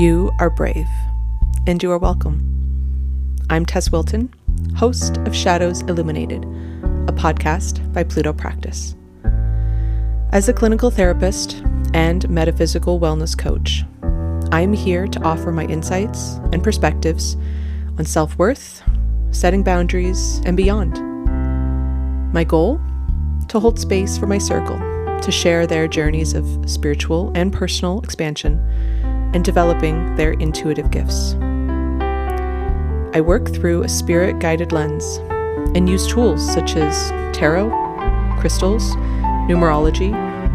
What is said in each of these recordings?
You are brave, and you are welcome. I'm Tess Wilton, host of Shadows Illuminated, a podcast by Pluto Practice. As a clinical therapist and metaphysical wellness coach, I am here to offer my insights and perspectives on self worth, setting boundaries, and beyond. My goal? To hold space for my circle to share their journeys of spiritual and personal expansion and developing their intuitive gifts. I work through a spirit guided lens and use tools such as tarot, crystals, numerology,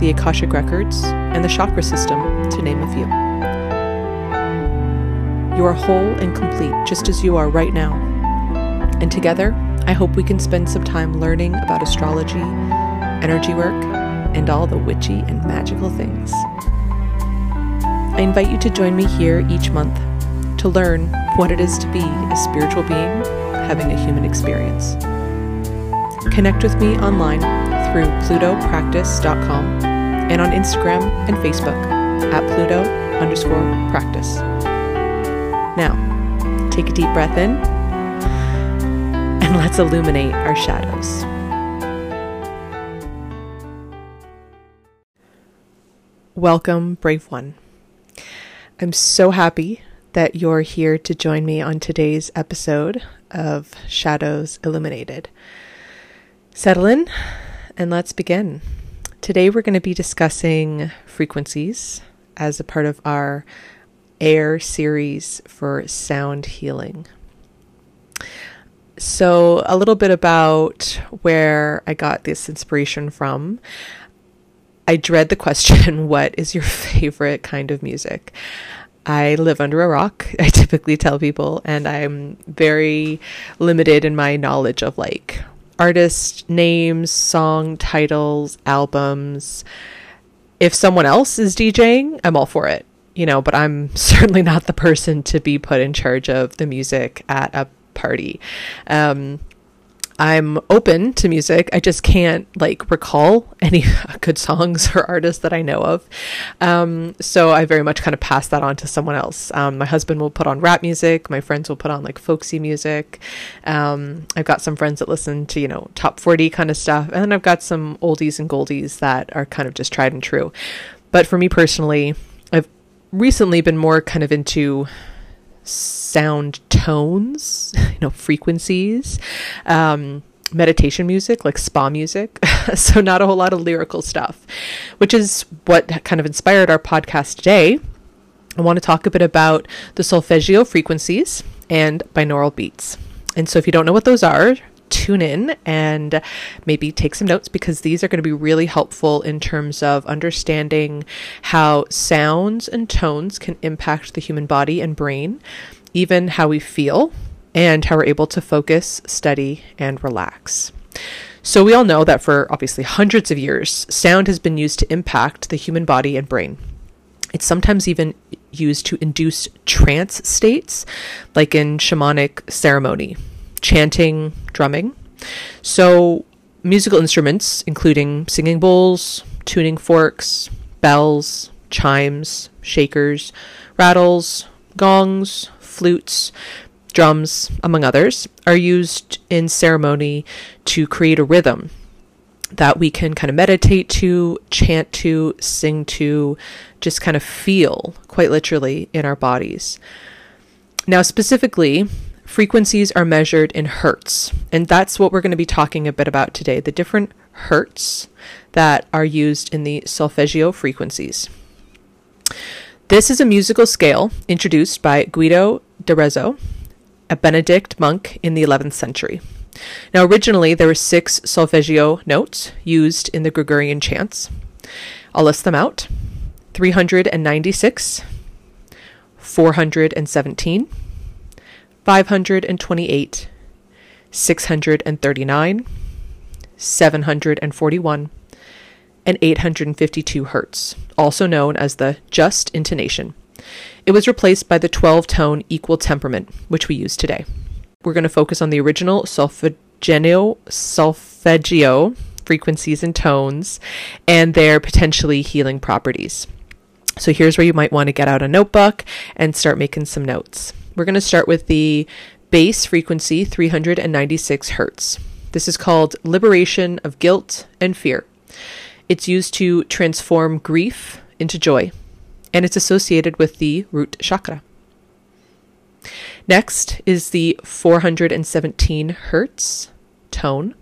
the Akashic Records, and the chakra system, to name a few. You are whole and complete just as you are right now. And together, I hope we can spend some time learning about astrology, energy work, and all the witchy and magical things. I invite you to join me here each month to learn what it is to be a spiritual being having a human experience. Connect with me online through plutopractice.com and on Instagram and Facebook at pluto underscore practice. Now, take a deep breath in and let's illuminate our shadows. Welcome, Brave One. I'm so happy that you're here to join me on today's episode of Shadows Illuminated. Settle in and let's begin. Today we're going to be discussing frequencies as a part of our air series for sound healing. So, a little bit about where I got this inspiration from. I dread the question, what is your favorite kind of music? I live under a rock, I typically tell people, and I'm very limited in my knowledge of like artist names, song titles, albums. If someone else is DJing, I'm all for it, you know, but I'm certainly not the person to be put in charge of the music at a party. Um, I'm open to music. I just can't like recall any good songs or artists that I know of. Um, so I very much kind of pass that on to someone else. Um, my husband will put on rap music. My friends will put on like folksy music. Um, I've got some friends that listen to, you know, top 40 kind of stuff. And then I've got some oldies and goldies that are kind of just tried and true. But for me personally, I've recently been more kind of into sound tones, you know, frequencies, um, meditation music, like spa music. so, not a whole lot of lyrical stuff, which is what kind of inspired our podcast today. I want to talk a bit about the solfeggio frequencies and binaural beats. And so, if you don't know what those are, tune in and maybe take some notes because these are going to be really helpful in terms of understanding how sounds and tones can impact the human body and brain, even how we feel, and how we're able to focus, study, and relax. So, we all know that for obviously hundreds of years, sound has been used to impact the human body and brain. It's sometimes even used to induce trance states, like in shamanic ceremony chanting, drumming. So, musical instruments, including singing bowls, tuning forks, bells, chimes, shakers, rattles, gongs, flutes, drums, among others, are used in ceremony to create a rhythm that we can kind of meditate to, chant to, sing to, just kind of feel quite literally in our bodies. Now, specifically, frequencies are measured in hertz. And that's what we're going to be talking a bit about today the different hertz that are used in the solfeggio frequencies. This is a musical scale introduced by Guido d'Arezzo, a Benedict monk in the 11th century. Now, originally, there were six solfeggio notes used in the Gregorian chants. I'll list them out 396, 417, 528, 639, 741, and 852 hertz, also known as the just intonation. It was replaced by the 12 tone equal temperament, which we use today. We're going to focus on the original solfeggio, solfeggio frequencies and tones and their potentially healing properties. So here's where you might want to get out a notebook and start making some notes. We're going to start with the base frequency 396 hertz. This is called liberation of guilt and fear. It's used to transform grief into joy, and it's associated with the root chakra. Next is the 417 hertz tone,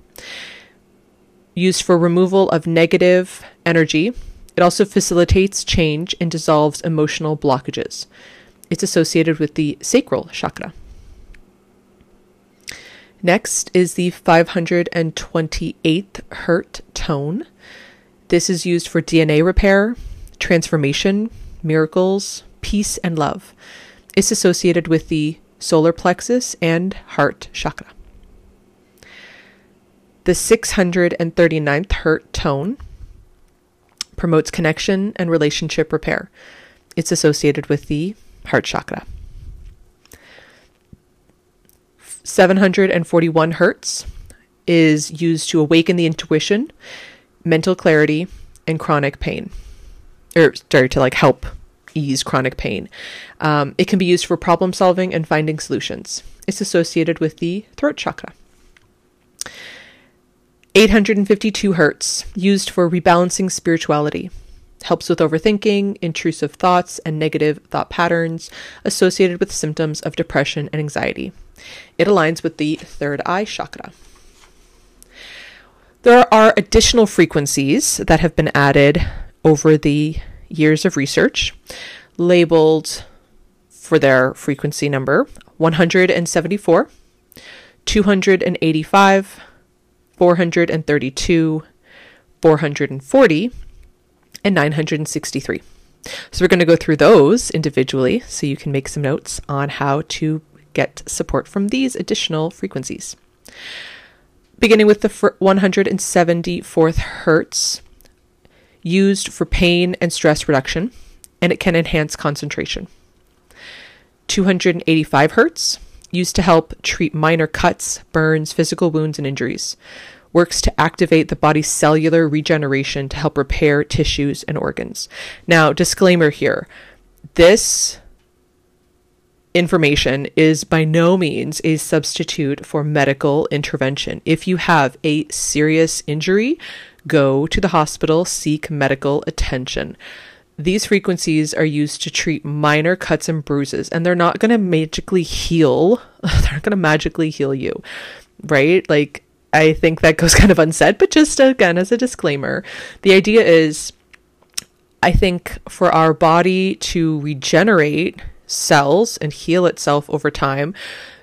used for removal of negative energy. It also facilitates change and dissolves emotional blockages. It's associated with the sacral chakra. Next is the 528th hertz tone. This is used for DNA repair, transformation, miracles, peace, and love. It's associated with the solar plexus and heart chakra. The 639th hertz tone promotes connection and relationship repair. It's associated with the heart chakra. 741 hertz is used to awaken the intuition, mental clarity, and chronic pain. Or, sorry, to like help ease chronic pain. Um, it can be used for problem solving and finding solutions. It's associated with the throat chakra. 852 hertz, used for rebalancing spirituality. Helps with overthinking, intrusive thoughts, and negative thought patterns associated with symptoms of depression and anxiety. It aligns with the third eye chakra. There are additional frequencies that have been added over the years of research, labeled for their frequency number 174, 285, 432, 440, and 963. So we're going to go through those individually so you can make some notes on how to get support from these additional frequencies. Beginning with the 174th hertz, used for pain and stress reduction, and it can enhance concentration. 285 hertz, used to help treat minor cuts, burns, physical wounds, and injuries. Works to activate the body's cellular regeneration to help repair tissues and organs. Now, disclaimer here this information is by no means a substitute for medical intervention. If you have a serious injury, go to the hospital, seek medical attention. These frequencies are used to treat minor cuts and bruises, and they're not going to magically heal. they're not going to magically heal you, right? Like, I think that goes kind of unsaid, but just again, as a disclaimer, the idea is I think for our body to regenerate cells and heal itself over time,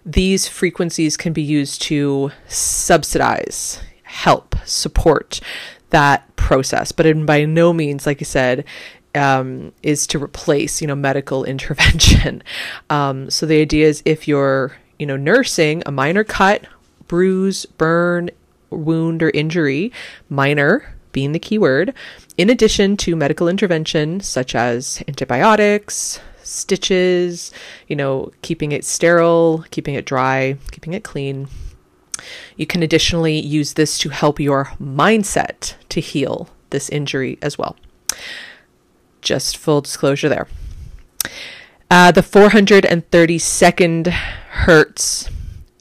these frequencies can be used to subsidize, help, support that process. But in by no means, like I said, um, is to replace, you know, medical intervention. Um, so the idea is if you're, you know, nursing a minor cut, bruise, burn, wound, or injury, minor being the key word, in addition to medical intervention such as antibiotics, stitches, you know, keeping it sterile, keeping it dry, keeping it clean. You can additionally use this to help your mindset to heal this injury as well. Just full disclosure there. Uh, the 432nd hertz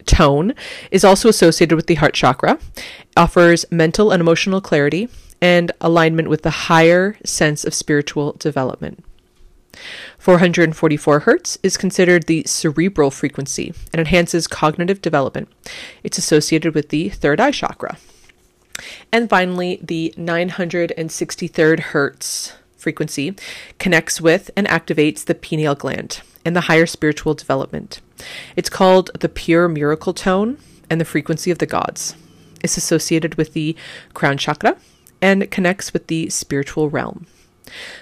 tone is also associated with the heart chakra, offers mental and emotional clarity and alignment with the higher sense of spiritual development. 444 Hz is considered the cerebral frequency and enhances cognitive development. It's associated with the third eye chakra. And finally, the 963rd Hertz frequency connects with and activates the pineal gland and the higher spiritual development. It's called the pure miracle tone and the frequency of the gods. It's associated with the crown chakra and connects with the spiritual realm.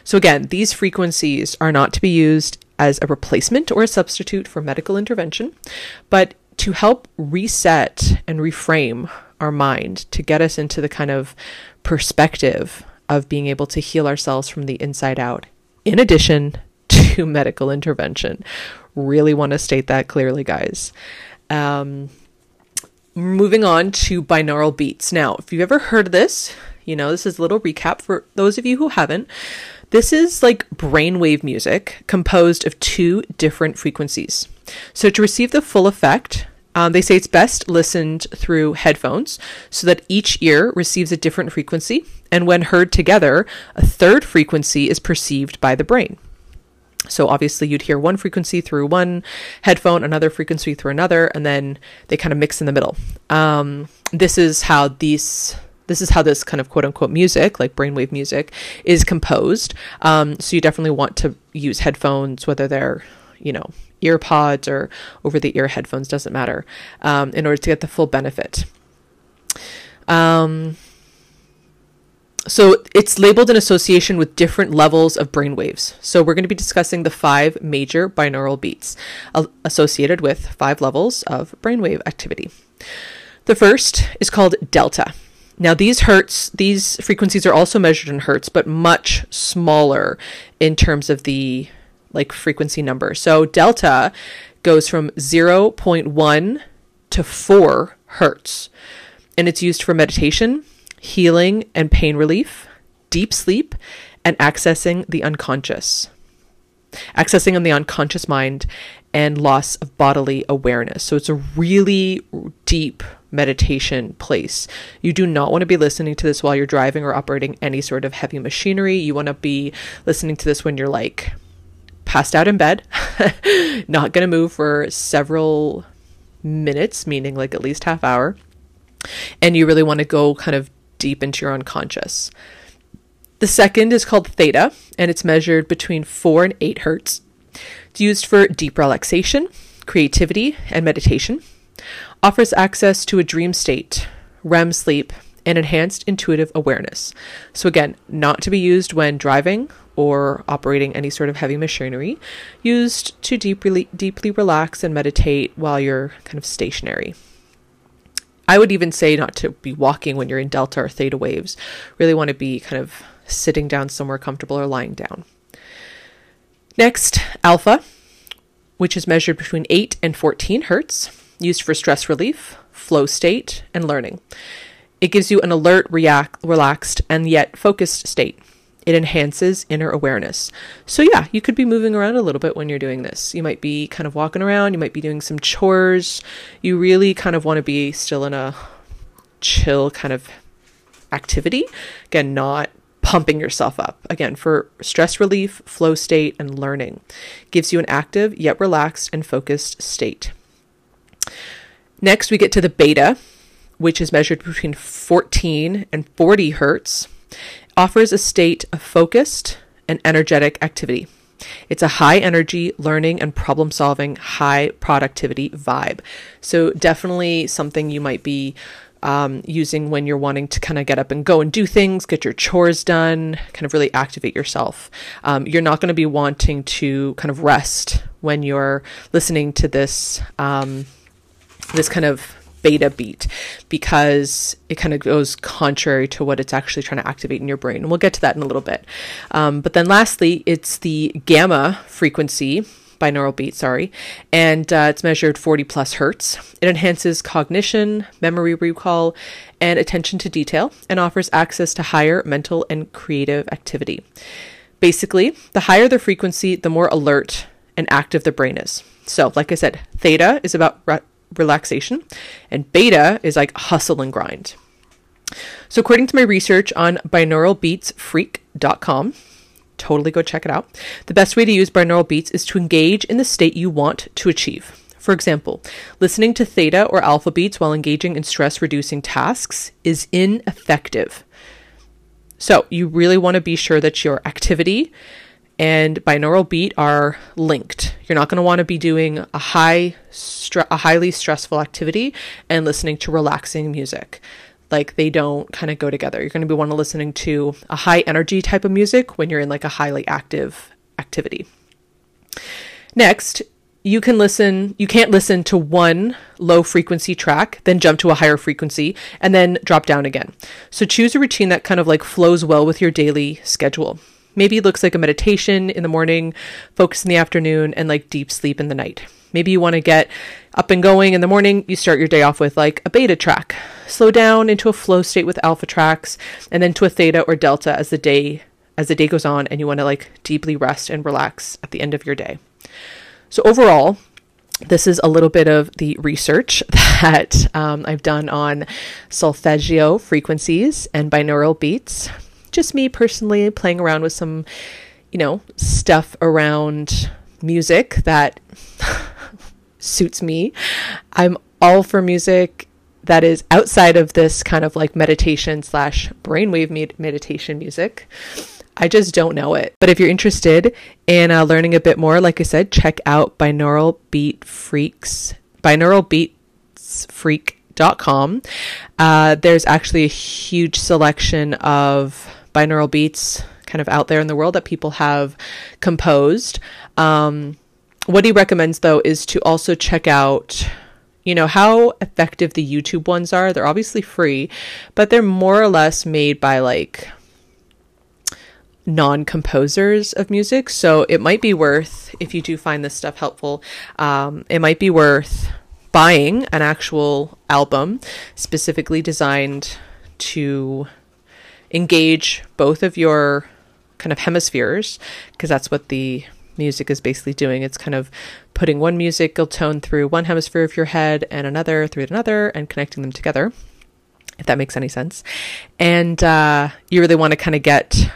So, again, these frequencies are not to be used as a replacement or a substitute for medical intervention, but to help reset and reframe our mind to get us into the kind of perspective of being able to heal ourselves from the inside out, in addition to medical intervention. Really want to state that clearly, guys. Um, moving on to binaural beats. Now, if you've ever heard of this, you know, this is a little recap for those of you who haven't. This is like brainwave music composed of two different frequencies. So, to receive the full effect, um, they say it's best listened through headphones so that each ear receives a different frequency, and when heard together, a third frequency is perceived by the brain. So obviously you'd hear one frequency through one headphone, another frequency through another, and then they kind of mix in the middle. Um, this is how these this is how this kind of quote unquote music, like brainwave music, is composed. Um, so you definitely want to use headphones, whether they're you know ear pods or over the ear headphones, doesn't matter, um, in order to get the full benefit. Um, so it's labeled in association with different levels of brain waves. So we're going to be discussing the five major binaural beats uh, associated with five levels of brainwave activity. The first is called delta. Now these hertz, these frequencies are also measured in hertz, but much smaller in terms of the like frequency number. So delta goes from 0.1 to 4 hertz. And it's used for meditation, healing and pain relief, deep sleep, and accessing the unconscious. Accessing on the unconscious mind and loss of bodily awareness. So it's a really deep meditation place. You do not want to be listening to this while you're driving or operating any sort of heavy machinery. You want to be listening to this when you're like passed out in bed, not going to move for several minutes, meaning like at least half hour. And you really want to go kind of deep into your unconscious. The second is called theta, and it's measured between 4 and 8 hertz. It's used for deep relaxation, creativity, and meditation. Offers access to a dream state, REM sleep, and enhanced intuitive awareness. So, again, not to be used when driving or operating any sort of heavy machinery, used to deeply, deeply relax and meditate while you're kind of stationary. I would even say not to be walking when you're in delta or theta waves. Really want to be kind of sitting down somewhere comfortable or lying down. Next, alpha, which is measured between 8 and 14 hertz, used for stress relief, flow state, and learning. It gives you an alert, react, relaxed, and yet focused state. It enhances inner awareness. So, yeah, you could be moving around a little bit when you're doing this. You might be kind of walking around, you might be doing some chores. You really kind of want to be still in a chill kind of activity. Again, not pumping yourself up. Again, for stress relief, flow state, and learning. Gives you an active yet relaxed and focused state. Next, we get to the beta, which is measured between 14 and 40 hertz offers a state of focused and energetic activity. It's a high energy, learning, and problem solving, high productivity vibe. So, definitely something you might be um, using when you're wanting to kind of get up and go and do things, get your chores done, kind of really activate yourself. Um, you're not going to be wanting to kind of rest when you're listening to this. Um, this kind of beta beat because it kind of goes contrary to what it's actually trying to activate in your brain. And we'll get to that in a little bit. Um, but then lastly, it's the gamma frequency binaural beat, sorry, and uh, it's measured 40 plus hertz. It enhances cognition, memory recall, and attention to detail, and offers access to higher mental and creative activity. Basically, the higher the frequency, the more alert and active the brain is. So, like I said, theta is about relaxation, and beta is like hustle and grind. So, according to my research on binauralbeatsfreak.com, totally go check it out. The best way to use binaural beats is to engage in the state you want to achieve. For example, listening to theta or alpha beats while engaging in stress reducing tasks is ineffective. So, you really want to be sure that your activity and binaural beat are linked. You're not going to want to be doing a high stre- a highly stressful activity and listening to relaxing music. Like they don't kind of go together. You're going to be want to listening to a high energy type of music when you're in like a highly active activity. Next, you can listen you can't listen to one low frequency track then jump to a higher frequency and then drop down again so choose a routine that kind of like flows well with your daily schedule Maybe it looks like a meditation in the morning, focus in the afternoon, and like deep sleep in the night. Maybe you want to get up and going in the morning. You start your day off with like a beta track, slow down into a flow state with alpha tracks, and then to a theta or delta as the day as the day goes on and you want to like deeply rest and relax at the end of your day. So, overall, this is a little bit of the research that um, I've done on solfeggio frequencies and binaural beats. Just me personally playing around with some, you know, stuff around music that suits me. I'm all for music that is outside of this kind of like meditation slash brainwave med- meditation music. I just don't know it. But if you're interested in uh, learning a bit more, like I said, check out binaural beat freaks, binauralbeatsfreak.com. Uh, there's actually a huge selection of binaural beats kind of out there in the world that people have composed. Um, what he recommends though is to also check out you know how effective the YouTube ones are. They're obviously free, but they're more or less made by like non composers of music. So it might be worth, if you do find this stuff helpful, um, it might be worth buying an actual album specifically designed to engage both of your kind of hemispheres, because that's what the music is basically doing. It's kind of putting one musical tone through one hemisphere of your head and another through another and connecting them together, if that makes any sense. And uh, you really want to kind of get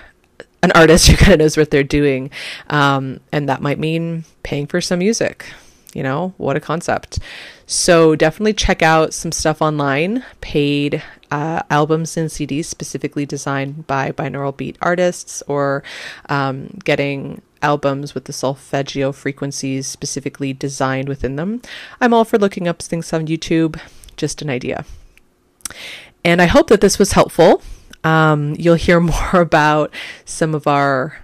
an artist who kind of knows what they're doing. Um, and that might mean paying for some music. You know, what a concept. So definitely check out some stuff online, paid uh, albums and CDs specifically designed by binaural beat artists, or um, getting albums with the solfeggio frequencies specifically designed within them. I'm all for looking up things on YouTube, just an idea. And I hope that this was helpful. Um, you'll hear more about some of our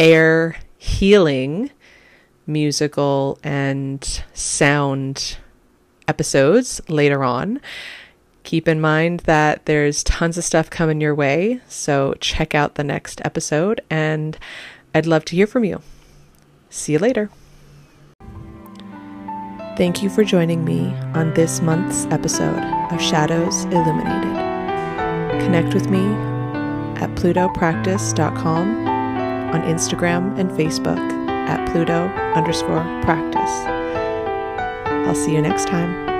air healing musical and sound episodes later on. Keep in mind that there's tons of stuff coming your way, so check out the next episode, and I'd love to hear from you. See you later. Thank you for joining me on this month's episode of Shadows Illuminated. Connect with me at plutopractice.com, on Instagram and Facebook at pluto underscore practice. I'll see you next time.